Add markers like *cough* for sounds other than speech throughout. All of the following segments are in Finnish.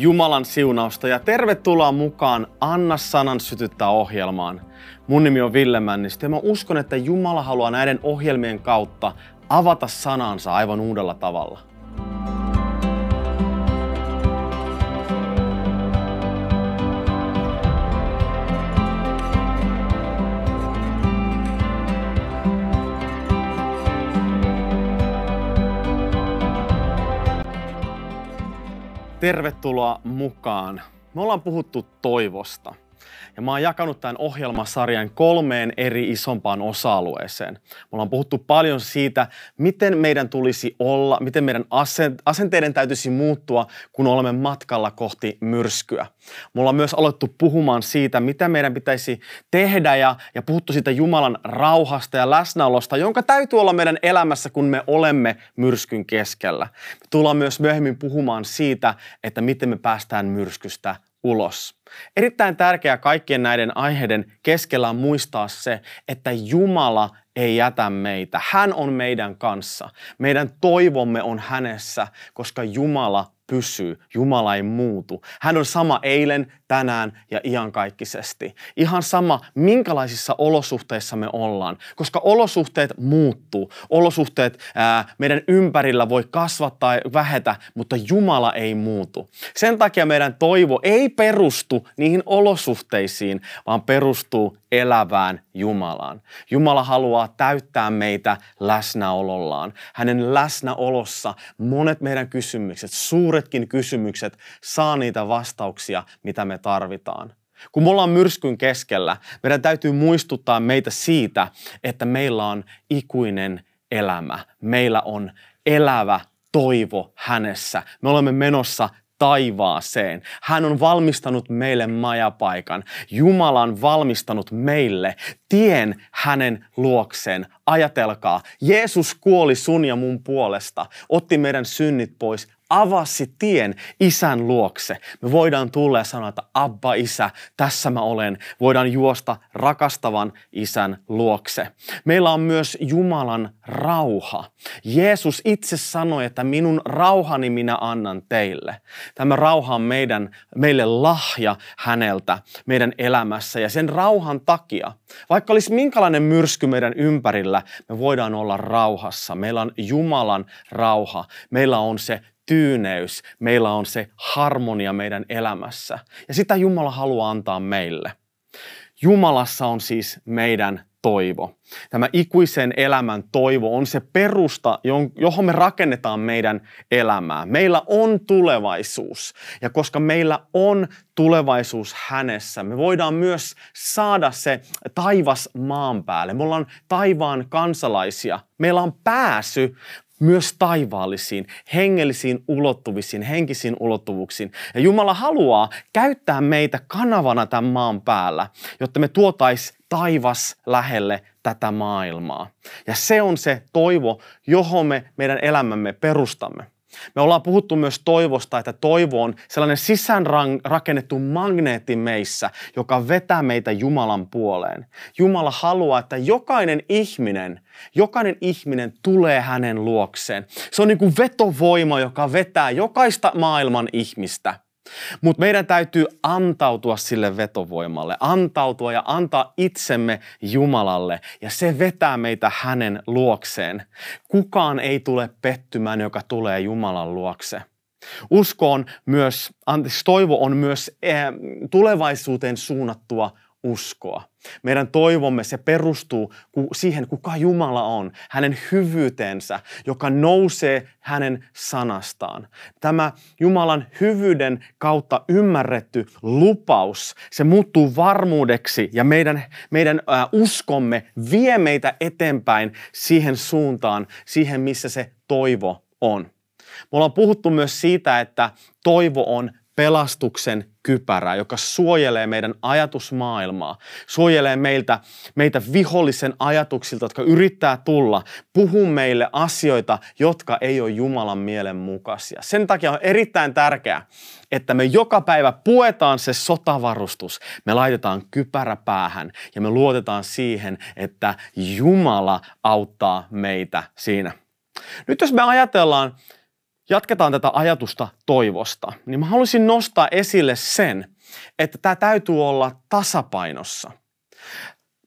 Jumalan siunausta ja tervetuloa mukaan Anna sanan sytyttää ohjelmaan. Mun nimi on Ville Männistö ja mä uskon, että Jumala haluaa näiden ohjelmien kautta avata sanansa aivan uudella tavalla. Tervetuloa mukaan. Me ollaan puhuttu toivosta. Ja mä oon jakanut tämän ohjelmasarjan kolmeen eri isompaan osa-alueeseen. Me ollaan puhuttu paljon siitä, miten meidän tulisi olla, miten meidän asenteiden täytyisi muuttua, kun olemme matkalla kohti myrskyä. Me ollaan myös aloittu puhumaan siitä, mitä meidän pitäisi tehdä ja, ja puhuttu siitä Jumalan rauhasta ja läsnäolosta, jonka täytyy olla meidän elämässä, kun me olemme myrskyn keskellä. Me tullaan myös myöhemmin puhumaan siitä, että miten me päästään myrskystä ulos. Erittäin tärkeää kaikkien näiden aiheiden keskellä on muistaa se, että Jumala ei jätä meitä. Hän on meidän kanssa. Meidän toivomme on hänessä, koska Jumala pysyy. Jumala ei muutu. Hän on sama eilen, tänään ja iankaikkisesti. Ihan sama, minkälaisissa olosuhteissa me ollaan, koska olosuhteet muuttuu. Olosuhteet ää, meidän ympärillä voi kasvattaa ja vähetä, mutta Jumala ei muutu. Sen takia meidän toivo ei perustu niihin olosuhteisiin, vaan perustuu elävään Jumalaan. Jumala haluaa täyttää meitä läsnäolollaan. Hänen läsnäolossa monet meidän kysymykset, suuretkin kysymykset, saa niitä vastauksia, mitä me tarvitaan. Kun me ollaan myrskyn keskellä, meidän täytyy muistuttaa meitä siitä, että meillä on ikuinen elämä. Meillä on elävä toivo hänessä. Me olemme menossa taivaaseen. Hän on valmistanut meille majapaikan. Jumala on valmistanut meille tien hänen luokseen. Ajatelkaa, Jeesus kuoli sun ja mun puolesta, otti meidän synnit pois, avasi tien isän luokse. Me voidaan tulla ja sanoa, että Abba isä, tässä mä olen. Voidaan juosta rakastavan isän luokse. Meillä on myös Jumalan rauha. Jeesus itse sanoi, että minun rauhani minä annan teille. Tämä rauha on meidän, meille lahja häneltä meidän elämässä ja sen rauhan takia, vaikka olisi minkälainen myrsky meidän ympärillä, me voidaan olla rauhassa. Meillä on Jumalan rauha. Meillä on se tyyneys, meillä on se harmonia meidän elämässä. Ja sitä Jumala haluaa antaa meille. Jumalassa on siis meidän toivo. Tämä ikuisen elämän toivo on se perusta, johon me rakennetaan meidän elämää. Meillä on tulevaisuus. Ja koska meillä on tulevaisuus hänessä, me voidaan myös saada se taivas maan päälle. Me ollaan taivaan kansalaisia. Meillä on pääsy myös taivaallisiin, hengellisiin ulottuvisiin, henkisiin ulottuvuuksiin. Ja Jumala haluaa käyttää meitä kanavana tämän maan päällä, jotta me tuotais taivas lähelle tätä maailmaa. Ja se on se toivo, johon me meidän elämämme perustamme. Me ollaan puhuttu myös toivosta, että toivo on sellainen sisäänrakennettu magneetti meissä, joka vetää meitä Jumalan puoleen. Jumala haluaa, että jokainen ihminen, jokainen ihminen tulee hänen luokseen. Se on niin kuin vetovoima, joka vetää jokaista maailman ihmistä – mutta meidän täytyy antautua sille vetovoimalle, antautua ja antaa itsemme Jumalalle ja se vetää meitä hänen luokseen. Kukaan ei tule pettymään, joka tulee Jumalan luokse. Usko on myös, anteeksi, toivo on myös eh, tulevaisuuteen suunnattua uskoa. Meidän toivomme se perustuu siihen, kuka Jumala on, hänen hyvyytensä, joka nousee hänen sanastaan. Tämä Jumalan hyvyyden kautta ymmärretty lupaus, se muuttuu varmuudeksi ja meidän, meidän uskomme vie meitä eteenpäin siihen suuntaan, siihen missä se toivo on. Me ollaan puhuttu myös siitä, että toivo on pelastuksen kypärää, joka suojelee meidän ajatusmaailmaa, suojelee meiltä, meitä vihollisen ajatuksilta, jotka yrittää tulla, puhuu meille asioita, jotka ei ole Jumalan mielen mukaisia. Sen takia on erittäin tärkeää, että me joka päivä puetaan se sotavarustus, me laitetaan kypärä päähän ja me luotetaan siihen, että Jumala auttaa meitä siinä. Nyt jos me ajatellaan jatketaan tätä ajatusta toivosta, niin mä haluaisin nostaa esille sen, että tämä täytyy olla tasapainossa.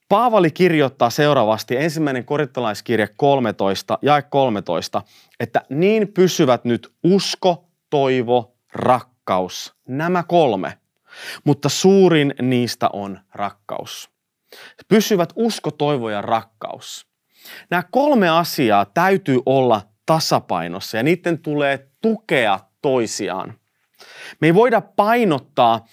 Paavali kirjoittaa seuraavasti ensimmäinen korittalaiskirje 13, jae 13, että niin pysyvät nyt usko, toivo, rakkaus, nämä kolme, mutta suurin niistä on rakkaus. Pysyvät usko, toivo ja rakkaus. Nämä kolme asiaa täytyy olla tasapainossa ja niiden tulee tukea toisiaan. Me ei voida painottaa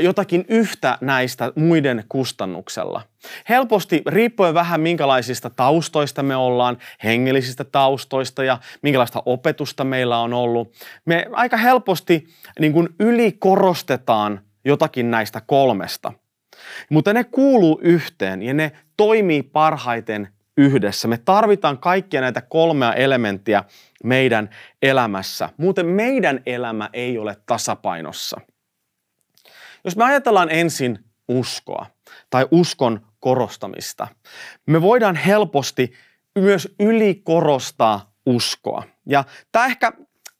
jotakin yhtä näistä muiden kustannuksella. Helposti, riippuen vähän minkälaisista taustoista me ollaan, hengellisistä taustoista ja minkälaista opetusta meillä on ollut, me aika helposti niin kuin ylikorostetaan jotakin näistä kolmesta. Mutta ne kuuluu yhteen ja ne toimii parhaiten yhdessä. Me tarvitaan kaikkia näitä kolmea elementtiä meidän elämässä. Muuten meidän elämä ei ole tasapainossa. Jos me ajatellaan ensin uskoa tai uskon korostamista, me voidaan helposti myös ylikorostaa uskoa. Ja tämä ehkä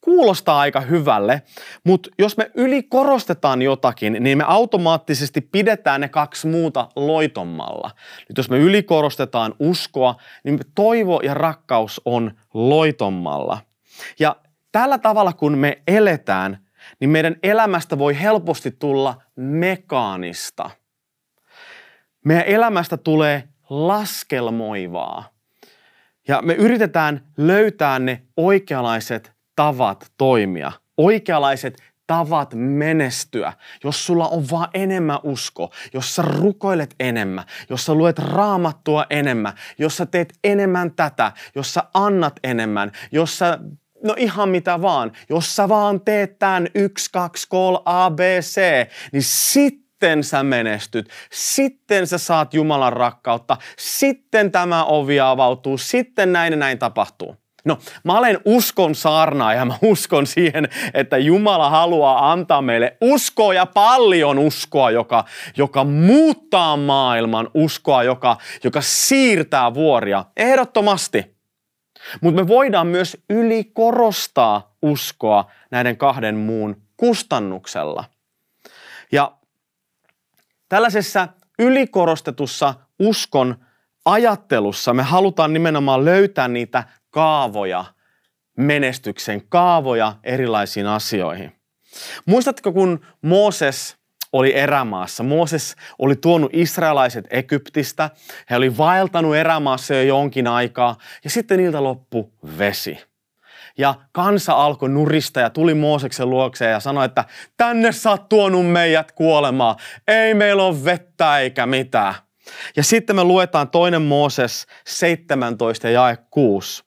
kuulostaa aika hyvälle, mutta jos me ylikorostetaan jotakin, niin me automaattisesti pidetään ne kaksi muuta loitommalla. Nyt jos me ylikorostetaan uskoa, niin toivo ja rakkaus on loitommalla. Ja tällä tavalla kun me eletään, niin meidän elämästä voi helposti tulla mekaanista. Meidän elämästä tulee laskelmoivaa. Ja me yritetään löytää ne oikeanlaiset tavat toimia, oikeanlaiset tavat menestyä, jos sulla on vaan enemmän usko, jos sä rukoilet enemmän, jos sä luet raamattua enemmän, jos sä teet enemmän tätä, jos sä annat enemmän, jos sä no ihan mitä vaan, jos sä vaan teet tämän 1, 2, 3, A, B, C, niin sitten sä menestyt, sitten sä saat Jumalan rakkautta, sitten tämä ovi avautuu, sitten näin ja näin tapahtuu. No, mä olen uskon saarnaa ja mä uskon siihen, että Jumala haluaa antaa meille uskoa ja paljon uskoa, joka, joka muuttaa maailman, uskoa, joka, joka siirtää vuoria. Ehdottomasti. Mutta me voidaan myös ylikorostaa uskoa näiden kahden muun kustannuksella. Ja tällaisessa ylikorostetussa uskon ajattelussa me halutaan nimenomaan löytää niitä kaavoja menestyksen, kaavoja erilaisiin asioihin. Muistatko, kun Mooses oli erämaassa. Mooses oli tuonut israelaiset Egyptistä. He oli vaeltanut erämaassa jo jonkin aikaa ja sitten niiltä loppu vesi. Ja kansa alkoi nurista ja tuli Mooseksen luokseen ja sanoi, että tänne sä oot tuonut meidät kuolemaan. Ei meillä ole vettä eikä mitään. Ja sitten me luetaan toinen Mooses 17 ja jae 6.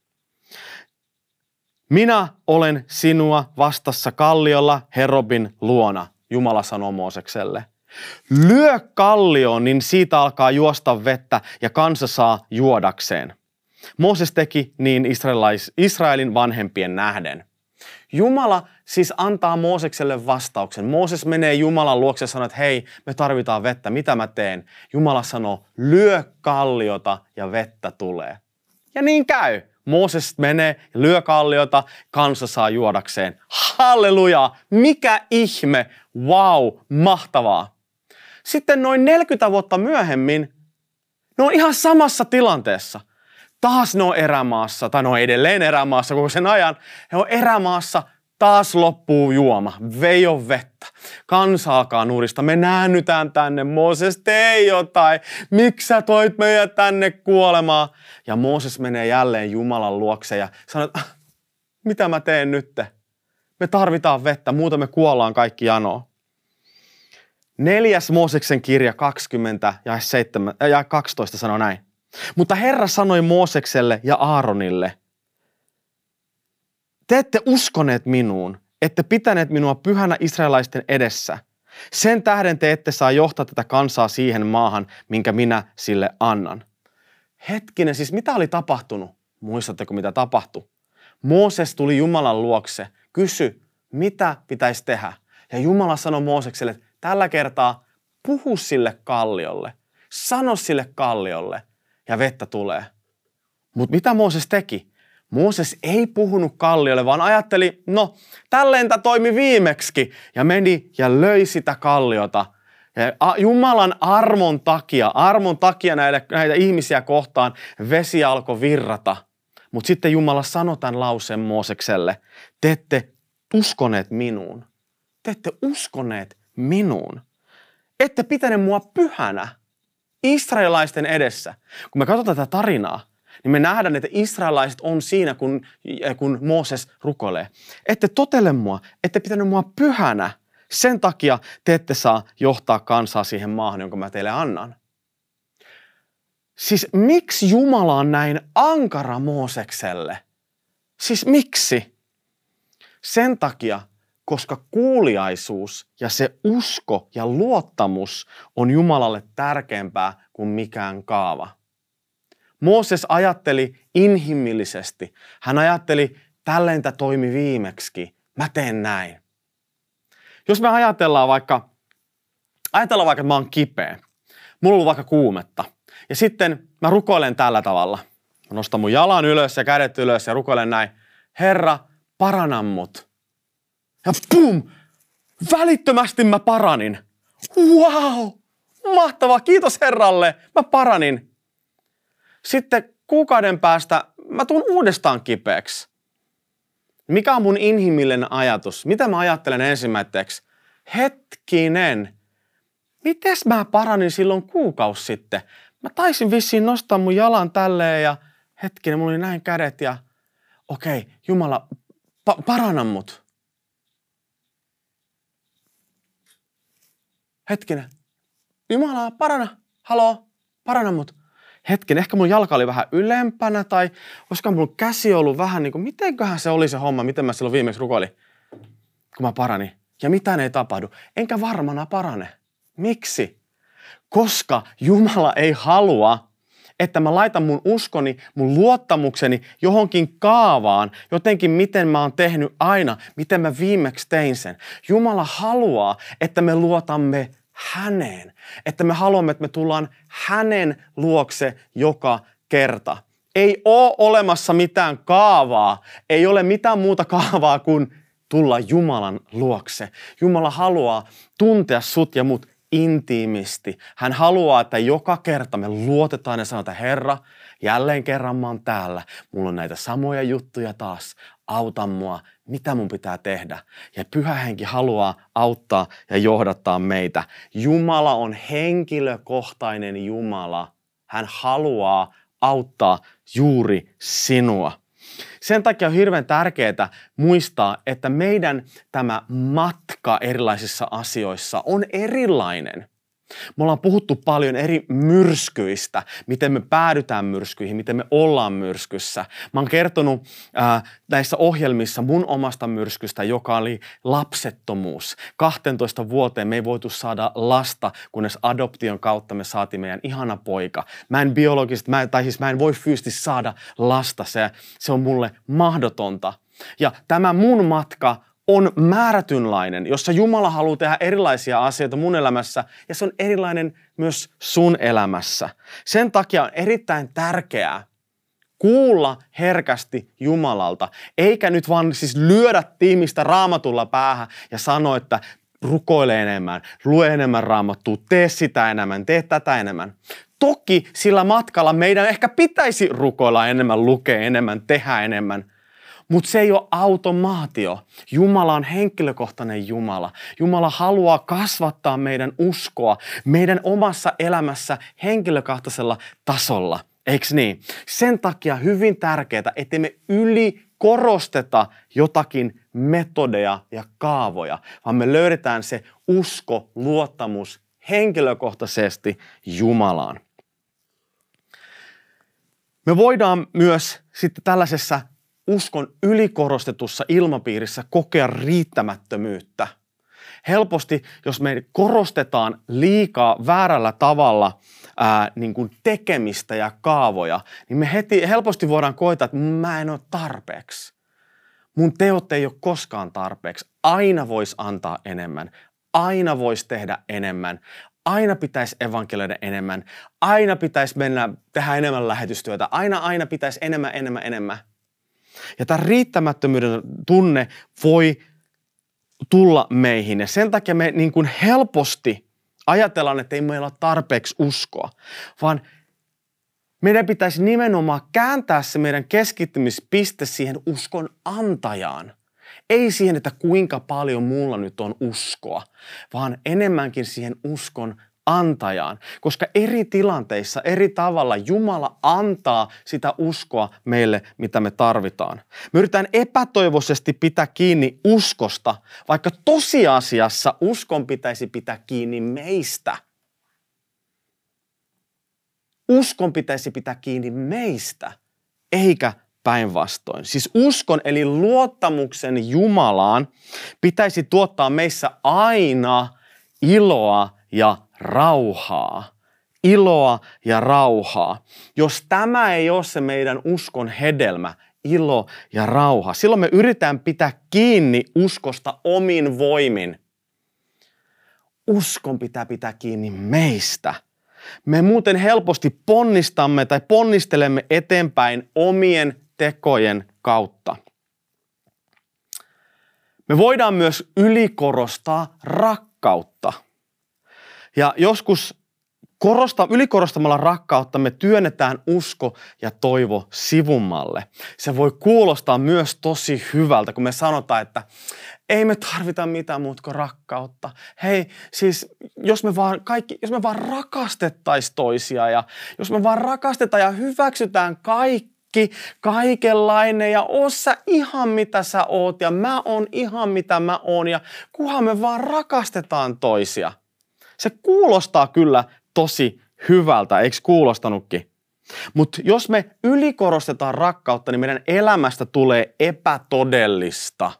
Minä olen sinua vastassa kalliolla Herobin luona, Jumala sanoo Moosekselle. Lyö kallioon, niin siitä alkaa juosta vettä ja kansa saa juodakseen. Mooses teki niin Israelin vanhempien nähden. Jumala siis antaa Moosekselle vastauksen. Mooses menee Jumalan luokse ja sanoo, että hei, me tarvitaan vettä, mitä mä teen? Jumala sanoo, lyö kalliota ja vettä tulee. Ja niin käy. Mooses menee, lyö kalliota, kansa saa juodakseen. Halleluja! Mikä ihme! Wow, mahtavaa! Sitten noin 40 vuotta myöhemmin ne on ihan samassa tilanteessa. Taas ne on erämaassa, tai ne on edelleen erämaassa koko sen ajan. He on erämaassa Taas loppuu juoma. Veijo vettä. Kansa alkaa nuurista. Me näännytään tänne. Mooses, tee jotain. Miksi sä toit meidät tänne kuolemaan? Ja Mooses menee jälleen Jumalan luokse ja sanoo, että ah, mitä mä teen nyt? Me tarvitaan vettä, muuta me kuollaan kaikki janoa. Neljäs Mooseksen kirja 20 ja, 7, ja 12 sanoo näin. Mutta Herra sanoi Moosekselle ja Aaronille – te ette uskoneet minuun, ette pitäneet minua pyhänä israelaisten edessä. Sen tähden te ette saa johtaa tätä kansaa siihen maahan, minkä minä sille annan. Hetkinen, siis mitä oli tapahtunut? Muistatteko, mitä tapahtui? Mooses tuli Jumalan luokse, kysy, mitä pitäisi tehdä. Ja Jumala sanoi Moosekselle, että tällä kertaa puhu sille kalliolle, sano sille kalliolle ja vettä tulee. Mutta mitä Mooses teki? Mooses ei puhunut kalliolle, vaan ajatteli, no tälleen tämä toimi viimeksi ja meni ja löi sitä kalliota. Ja Jumalan armon takia, armon takia näitä, näitä ihmisiä kohtaan vesi alkoi virrata. Mutta sitten Jumala sanoi tämän lauseen Moosekselle, te ette uskoneet minuun. Te ette uskoneet minuun. Ette pitäneet mua pyhänä israelaisten edessä. Kun me katsotaan tätä tarinaa, niin me nähdään, että israelaiset on siinä, kun, kun Mooses rukoilee. Ette totele mua, ette pitänyt mua pyhänä. Sen takia te ette saa johtaa kansaa siihen maahan, jonka mä teille annan. Siis miksi Jumala on näin ankara Moosekselle? Siis miksi? Sen takia, koska kuuliaisuus ja se usko ja luottamus on Jumalalle tärkeämpää kuin mikään kaava. Mooses ajatteli inhimillisesti. Hän ajatteli, tälleen toimi viimeksi. Mä teen näin. Jos me ajatellaan vaikka, ajatellaan vaikka, että mä oon kipeä. Mulla on vaikka kuumetta. Ja sitten mä rukoilen tällä tavalla. Mä nostan mun jalan ylös ja kädet ylös ja rukoilen näin. Herra, parana mut. Ja pum! Välittömästi mä paranin. Wow! Mahtavaa, kiitos Herralle. Mä paranin. Sitten kuukauden päästä mä tuun uudestaan kipeäksi. Mikä on mun inhimillinen ajatus? Mitä mä ajattelen ensimmäiseksi? Hetkinen, mites mä paranin silloin kuukausi sitten? Mä taisin vissiin nostaa mun jalan tälleen ja hetkinen, mulla oli näin kädet ja okei, okay, Jumala, pa- parana mut. Hetkinen, Jumala, parana, haloo, parana mut hetken, ehkä mun jalka oli vähän ylempänä tai olisiko mun käsi ollut vähän niin kuin, mitenköhän se oli se homma, miten mä silloin viimeksi rukoilin, kun mä parani. Ja mitään ei tapahdu. Enkä varmana parane. Miksi? Koska Jumala ei halua, että mä laitan mun uskoni, mun luottamukseni johonkin kaavaan, jotenkin miten mä oon tehnyt aina, miten mä viimeksi tein sen. Jumala haluaa, että me luotamme häneen. Että me haluamme, että me tullaan hänen luokse joka kerta. Ei ole olemassa mitään kaavaa, ei ole mitään muuta kaavaa kuin tulla Jumalan luokse. Jumala haluaa tuntea sut ja mut intiimisti. Hän haluaa, että joka kerta me luotetaan ja sanotaan, Herra, jälleen kerran mä oon täällä. Mulla on näitä samoja juttuja taas. Auta mua, mitä mun pitää tehdä. Ja pyhä henki haluaa auttaa ja johdattaa meitä. Jumala on henkilökohtainen Jumala. Hän haluaa auttaa juuri sinua. Sen takia on hirveän tärkeää muistaa, että meidän tämä matka erilaisissa asioissa on erilainen. Me ollaan puhuttu paljon eri myrskyistä, miten me päädytään myrskyihin, miten me ollaan myrskyssä. Mä oon kertonut äh, näissä ohjelmissa mun omasta myrskystä, joka oli lapsettomuus. 12 vuoteen me ei voitu saada lasta, kunnes adoption kautta me saatiin meidän ihana poika. Mä en biologisesti, mä, tai siis mä en voi fyysisesti saada lasta, se, se on mulle mahdotonta. Ja tämä mun matka on määrätynlainen, jossa Jumala haluaa tehdä erilaisia asioita mun elämässä ja se on erilainen myös sun elämässä. Sen takia on erittäin tärkeää kuulla herkästi Jumalalta, eikä nyt vaan siis lyödä tiimistä raamatulla päähän ja sanoa, että rukoile enemmän, lue enemmän raamattua, tee sitä enemmän, tee tätä enemmän. Toki sillä matkalla meidän ehkä pitäisi rukoilla enemmän, lukea enemmän, tehdä enemmän – mutta se ei ole automaatio. Jumala on henkilökohtainen Jumala. Jumala haluaa kasvattaa meidän uskoa meidän omassa elämässä henkilökohtaisella tasolla. Eikö niin? Sen takia hyvin tärkeää, että me yli korosteta jotakin metodeja ja kaavoja, vaan me löydetään se usko, luottamus henkilökohtaisesti Jumalaan. Me voidaan myös sitten tällaisessa uskon ylikorostetussa ilmapiirissä kokea riittämättömyyttä. Helposti, jos me korostetaan liikaa väärällä tavalla ää, niin kuin tekemistä ja kaavoja, niin me heti helposti voidaan koeta, että mä en ole tarpeeksi. Mun teot ei ole koskaan tarpeeksi. Aina voisi antaa enemmän. Aina voisi tehdä enemmän. Aina pitäisi evankelioida enemmän. Aina pitäisi mennä tehdä enemmän lähetystyötä. Aina, aina pitäisi enemmän, enemmän, enemmän. Ja tämä riittämättömyyden tunne voi tulla meihin. Ja sen takia me niin kuin helposti ajatellaan, että ei meillä ole tarpeeksi uskoa, vaan meidän pitäisi nimenomaan kääntää se meidän keskittymispiste siihen uskon antajaan. Ei siihen, että kuinka paljon mulla nyt on uskoa, vaan enemmänkin siihen uskon antajaan, koska eri tilanteissa, eri tavalla Jumala antaa sitä uskoa meille, mitä me tarvitaan. Me yritetään epätoivoisesti pitää kiinni uskosta, vaikka tosiasiassa uskon pitäisi pitää kiinni meistä. Uskon pitäisi pitää kiinni meistä, eikä päinvastoin. Siis uskon eli luottamuksen Jumalaan pitäisi tuottaa meissä aina iloa ja rauhaa. Iloa ja rauhaa. Jos tämä ei ole se meidän uskon hedelmä, ilo ja rauha, silloin me yritetään pitää kiinni uskosta omin voimin. Uskon pitää pitää kiinni meistä. Me muuten helposti ponnistamme tai ponnistelemme eteenpäin omien tekojen kautta. Me voidaan myös ylikorostaa rakkautta – ja joskus korosta, ylikorostamalla rakkautta me työnnetään usko ja toivo sivummalle. Se voi kuulostaa myös tosi hyvältä, kun me sanotaan, että ei me tarvita mitään muuta kuin rakkautta. Hei, siis jos me vaan, kaikki, jos me vaan rakastettaisiin toisia ja jos me vaan rakastetaan ja hyväksytään kaikki, kaikenlainen ja oo sä ihan mitä sä oot ja mä oon ihan mitä mä oon ja kunhan me vaan rakastetaan toisia – se kuulostaa kyllä tosi hyvältä, eikö kuulostanutkin? Mutta jos me ylikorostetaan rakkautta, niin meidän elämästä tulee epätodellista –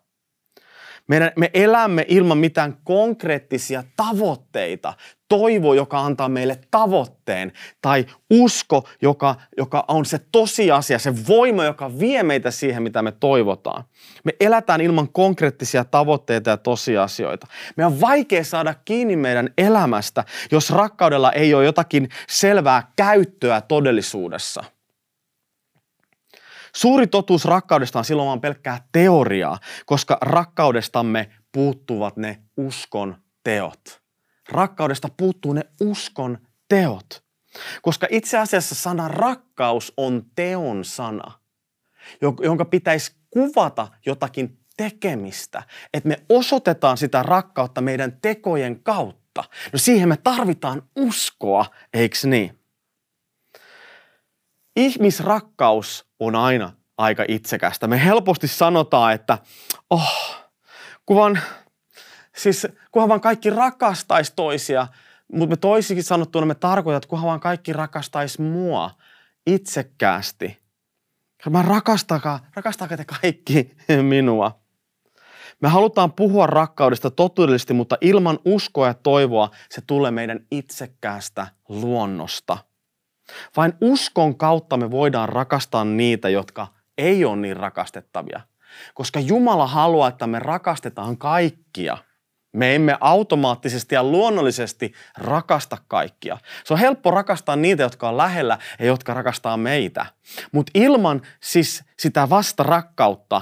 meidän, me elämme ilman mitään konkreettisia tavoitteita. Toivo, joka antaa meille tavoitteen, tai usko, joka, joka on se tosiasia, se voima, joka vie meitä siihen, mitä me toivotaan. Me elätään ilman konkreettisia tavoitteita ja tosiasioita. Me on vaikea saada kiinni meidän elämästä, jos rakkaudella ei ole jotakin selvää käyttöä todellisuudessa – Suuri totuus rakkaudesta on silloin vaan pelkkää teoriaa, koska rakkaudestamme puuttuvat ne uskon teot. Rakkaudesta puuttuu ne uskon teot. Koska itse asiassa sana rakkaus on teon sana, jonka pitäisi kuvata jotakin tekemistä. Että me osoitetaan sitä rakkautta meidän tekojen kautta. No siihen me tarvitaan uskoa, eikö niin? ihmisrakkaus on aina aika itsekästä. Me helposti sanotaan, että oh, kuvan, siis kunhan vaan kaikki rakastaisi toisia, mutta me toisikin sanottuna me tarkoitan, että kunhan vaan kaikki rakastaisi mua itsekkäästi. Mä rakastakaa, rakastakaa te kaikki *laughs* minua. Me halutaan puhua rakkaudesta totuudellisesti, mutta ilman uskoa ja toivoa se tulee meidän itsekkäästä luonnosta – vain uskon kautta me voidaan rakastaa niitä, jotka ei ole niin rakastettavia. Koska Jumala haluaa, että me rakastetaan kaikkia. Me emme automaattisesti ja luonnollisesti rakasta kaikkia. Se on helppo rakastaa niitä, jotka on lähellä ja jotka rakastaa meitä. Mutta ilman siis sitä vastarakkautta,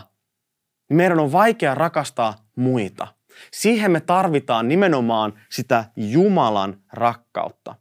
niin meidän on vaikea rakastaa muita. Siihen me tarvitaan nimenomaan sitä Jumalan rakkautta.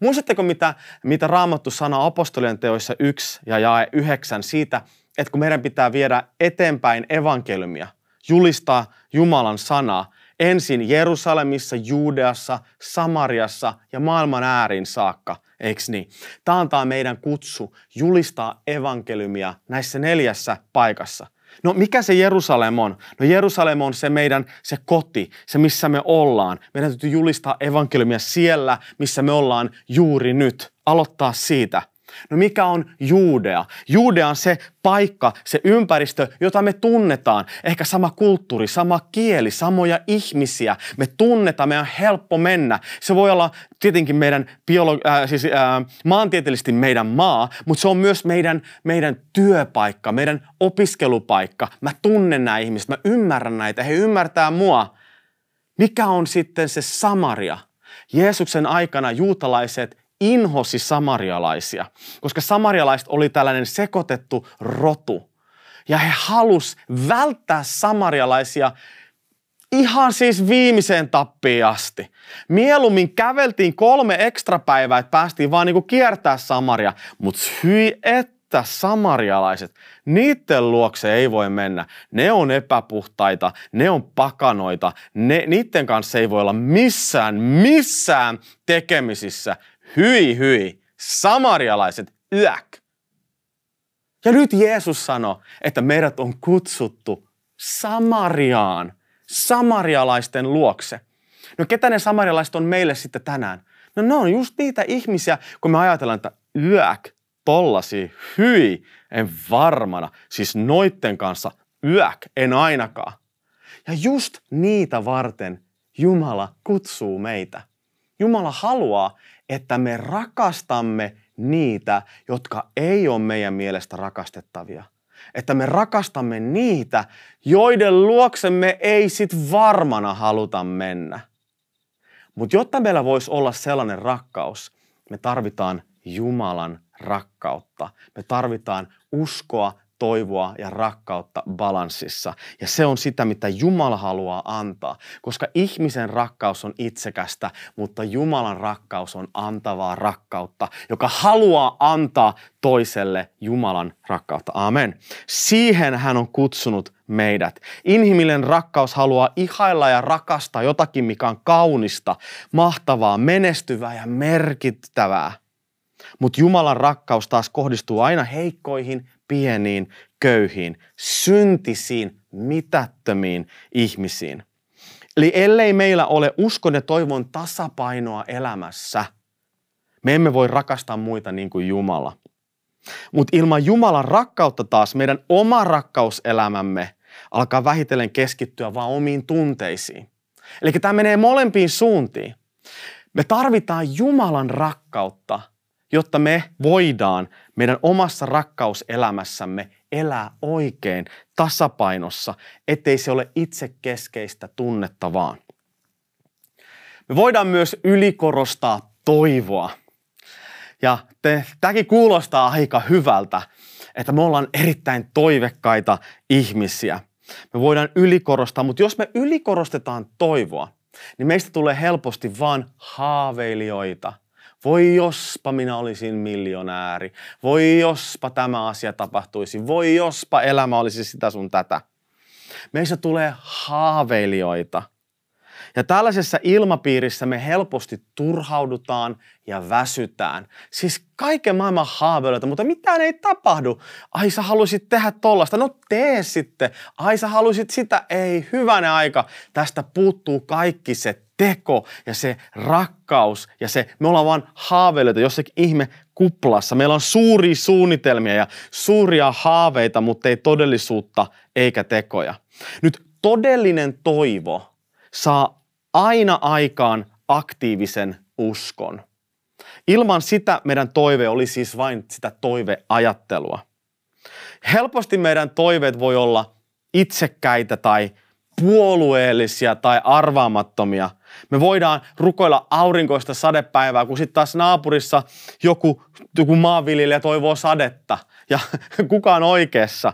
Muistatteko, mitä, mitä Raamattu sanoo apostolien teoissa 1 ja jae 9 siitä, että kun meidän pitää viedä eteenpäin evankeliumia, julistaa Jumalan sanaa, ensin Jerusalemissa, Juudeassa, Samariassa ja maailman äärin saakka, eikö niin? Tämä antaa meidän kutsu julistaa evankeliumia näissä neljässä paikassa – No mikä se Jerusalem on? No Jerusalem on se meidän se koti, se missä me ollaan. Meidän täytyy julistaa evankeliumia siellä, missä me ollaan juuri nyt. Aloittaa siitä. No mikä on Juudea? Juudea on se paikka, se ympäristö, jota me tunnetaan. Ehkä sama kulttuuri, sama kieli, samoja ihmisiä. Me tunnetaan, meidän on helppo mennä. Se voi olla tietenkin meidän biolo- äh, siis, äh, maantieteellisesti meidän maa, mutta se on myös meidän, meidän työpaikka, meidän opiskelupaikka. Mä tunnen nämä ihmiset, mä ymmärrän näitä, he ymmärtää mua. Mikä on sitten se Samaria? Jeesuksen aikana juutalaiset inhosi samarialaisia, koska samarialaiset oli tällainen sekoitettu rotu, Ja he halus välttää samarialaisia ihan siis viimeiseen tappiin asti. Mieluummin käveltiin kolme ekstra päivää, että päästiin vaan niinku kiertää Samaria. Mutta hyi että samarialaiset, niiden luokse ei voi mennä. Ne on epäpuhtaita, ne on pakanoita, ne, niiden kanssa ei voi olla missään, missään tekemisissä. Hyi, hyi, samarialaiset, yäk. Ja nyt Jeesus sanoi, että meidät on kutsuttu Samariaan, samarialaisten luokse. No ketä ne samarialaiset on meille sitten tänään? No ne on just niitä ihmisiä, kun me ajatellaan, että yäk, tollasi, hyi, en varmana. Siis noitten kanssa yäk, en ainakaan. Ja just niitä varten Jumala kutsuu meitä. Jumala haluaa, että me rakastamme niitä, jotka ei ole meidän mielestä rakastettavia. Että me rakastamme niitä, joiden luoksemme ei sit varmana haluta mennä. Mutta jotta meillä voisi olla sellainen rakkaus, me tarvitaan Jumalan rakkautta. Me tarvitaan uskoa toivoa ja rakkautta balanssissa. Ja se on sitä, mitä Jumala haluaa antaa, koska ihmisen rakkaus on itsekästä, mutta Jumalan rakkaus on antavaa rakkautta, joka haluaa antaa toiselle Jumalan rakkautta. Amen. Siihen hän on kutsunut meidät. Inhimillinen rakkaus haluaa ihailla ja rakastaa jotakin, mikä on kaunista, mahtavaa, menestyvää ja merkittävää. Mutta Jumalan rakkaus taas kohdistuu aina heikkoihin, pieniin, köyhiin, syntisiin, mitättömiin ihmisiin. Eli ellei meillä ole uskon ja toivon tasapainoa elämässä, me emme voi rakastaa muita niin kuin Jumala. Mutta ilman Jumalan rakkautta taas meidän oma rakkauselämämme alkaa vähitellen keskittyä vaan omiin tunteisiin. Eli tämä menee molempiin suuntiin. Me tarvitaan Jumalan rakkautta, jotta me voidaan meidän omassa rakkauselämässämme elää oikein tasapainossa, ettei se ole itsekeskeistä tunnetta vaan. Me voidaan myös ylikorostaa toivoa. Ja te, tämäkin kuulostaa aika hyvältä, että me ollaan erittäin toivekkaita ihmisiä. Me voidaan ylikorostaa, mutta jos me ylikorostetaan toivoa, niin meistä tulee helposti vaan haaveilijoita – voi jospa minä olisin miljonääri. Voi jospa tämä asia tapahtuisi. Voi jospa elämä olisi sitä sun tätä. Meistä tulee haaveilijoita. Ja tällaisessa ilmapiirissä me helposti turhaudutaan ja väsytään. Siis kaiken maailman haaveiluita, mutta mitään ei tapahdu. Ai sä haluaisit tehdä tollasta, no tee sitten. Ai sä haluaisit sitä, ei hyvänä aika. Tästä puuttuu kaikki se teko ja se rakkaus ja se, me ollaan vaan haaveilijoita jossakin ihme kuplassa. Meillä on suuria suunnitelmia ja suuria haaveita, mutta ei todellisuutta eikä tekoja. Nyt todellinen toivo saa aina aikaan aktiivisen uskon. Ilman sitä meidän toive oli siis vain sitä toiveajattelua. Helposti meidän toiveet voi olla itsekkäitä tai puolueellisia tai arvaamattomia. Me voidaan rukoilla aurinkoista sadepäivää, kun sitten taas naapurissa joku, joku maanviljelijä toivoo sadetta ja *laughs* kukaan oikeassa.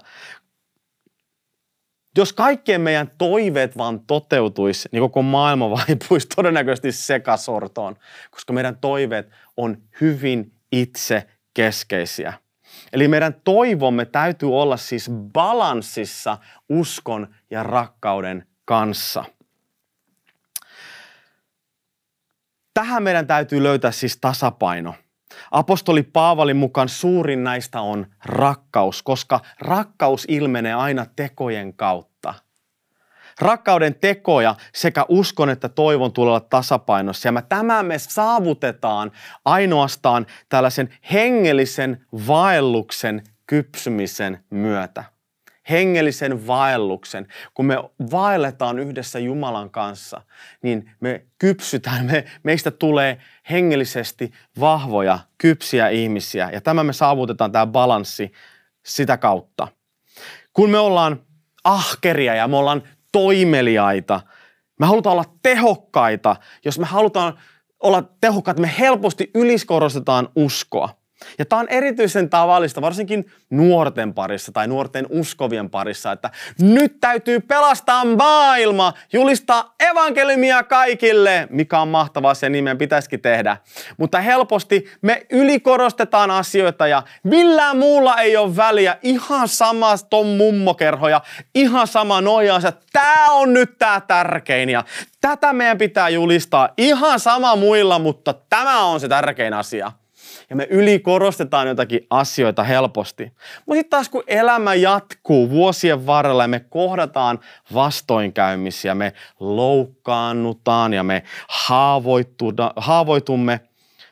Jos kaikkien meidän toiveet vaan toteutuisi, niin koko maailma *laughs* vaipuisi todennäköisesti sekasortoon, koska meidän toiveet on hyvin itse keskeisiä. Eli meidän toivomme täytyy olla siis balanssissa uskon ja rakkauden kanssa. Tähän meidän täytyy löytää siis tasapaino. Apostoli Paavalin mukaan suurin näistä on rakkaus, koska rakkaus ilmenee aina tekojen kautta. Rakkauden tekoja sekä uskon että toivon tulee olla tasapainossa. Ja mä, tämä me saavutetaan ainoastaan tällaisen hengellisen vaelluksen kypsymisen myötä. Hengellisen vaelluksen. Kun me vaelletaan yhdessä Jumalan kanssa, niin me kypsytään, me, meistä tulee hengellisesti vahvoja, kypsiä ihmisiä. Ja tämä me saavutetaan, tämä balanssi sitä kautta. Kun me ollaan ahkeria ja me ollaan toimeliaita. Me halutaan olla tehokkaita. Jos me halutaan olla tehokkaita, me helposti yliskorostetaan uskoa. Ja tämä on erityisen tavallista, varsinkin nuorten parissa tai nuorten uskovien parissa, että nyt täytyy pelastaa maailma, julistaa evankeliumia kaikille, mikä on mahtavaa, se nimen pitäisikin tehdä. Mutta helposti me ylikorostetaan asioita ja millään muulla ei ole väliä. Ihan sama ton mummokerho ja ihan sama noja, että tämä on nyt tämä tärkein ja tätä meidän pitää julistaa. Ihan sama muilla, mutta tämä on se tärkein asia ja me ylikorostetaan jotakin asioita helposti. Mutta sitten taas kun elämä jatkuu vuosien varrella ja me kohdataan vastoinkäymisiä, me loukkaannutaan ja me haavoitumme,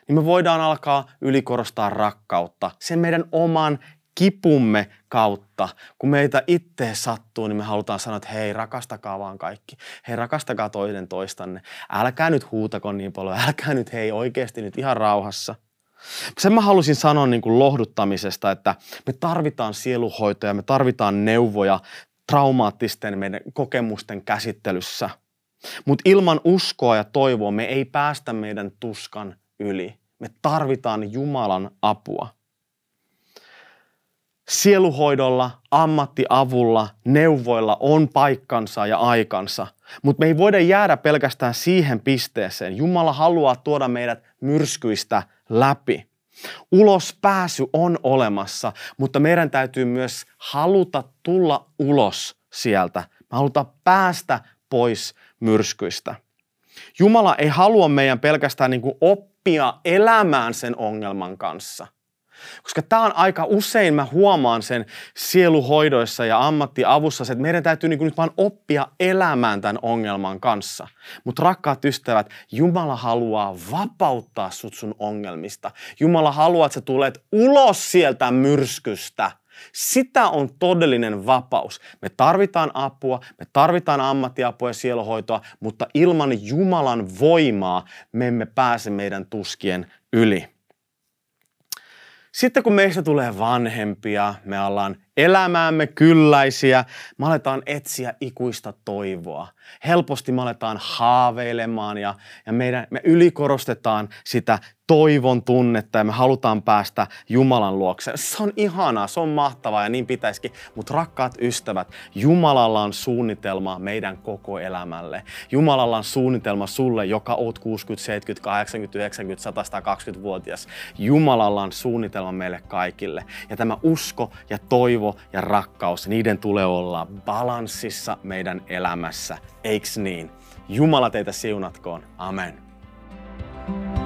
niin me voidaan alkaa ylikorostaa rakkautta sen meidän oman kipumme kautta. Kun meitä itse sattuu, niin me halutaan sanoa, että hei, rakastakaa vaan kaikki. Hei, rakastakaa toinen toistanne. Älkää nyt huutako niin paljon, älkää nyt hei oikeasti nyt ihan rauhassa. Sen mä halusin sanoa niin kuin lohduttamisesta, että me tarvitaan sieluhoitoja, me tarvitaan neuvoja traumaattisten meidän kokemusten käsittelyssä. Mutta ilman uskoa ja toivoa me ei päästä meidän tuskan yli. Me tarvitaan Jumalan apua. Sieluhoidolla, ammattiavulla, neuvoilla on paikkansa ja aikansa, mutta me ei voida jäädä pelkästään siihen pisteeseen. Jumala haluaa tuoda meidät myrskyistä läpi. Ulos pääsy on olemassa, mutta meidän täytyy myös haluta tulla ulos sieltä. Me halutaan päästä pois myrskyistä. Jumala ei halua meidän pelkästään niin kuin oppia elämään sen ongelman kanssa. Koska tämä on aika usein, mä huomaan sen sieluhoidoissa ja ammattiavussa, että meidän täytyy niin nyt vaan oppia elämään tämän ongelman kanssa. Mutta rakkaat ystävät, Jumala haluaa vapauttaa sut sun ongelmista. Jumala haluaa, että sä tulet ulos sieltä myrskystä. Sitä on todellinen vapaus. Me tarvitaan apua, me tarvitaan ammattiapua ja sieluhoitoa, mutta ilman Jumalan voimaa me emme pääse meidän tuskien yli. Sitten kun meistä tulee vanhempia, me ollaan elämäämme kylläisiä, me aletaan etsiä ikuista toivoa. Helposti me aletaan haaveilemaan ja, ja meidän, me ylikorostetaan sitä toivon tunnetta ja me halutaan päästä Jumalan luokse. Se on ihanaa, se on mahtavaa ja niin pitäisikin. Mutta rakkaat ystävät, Jumalalla on suunnitelma meidän koko elämälle. Jumalalla on suunnitelma sulle, joka oot 60, 70, 80, 90, 100, 120-vuotias. Jumalalla on suunnitelma meille kaikille. Ja tämä usko ja toivo arvo ja rakkaus, niiden tulee olla balanssissa meidän elämässä. Eiks niin? Jumala teitä siunatkoon. Amen. thank you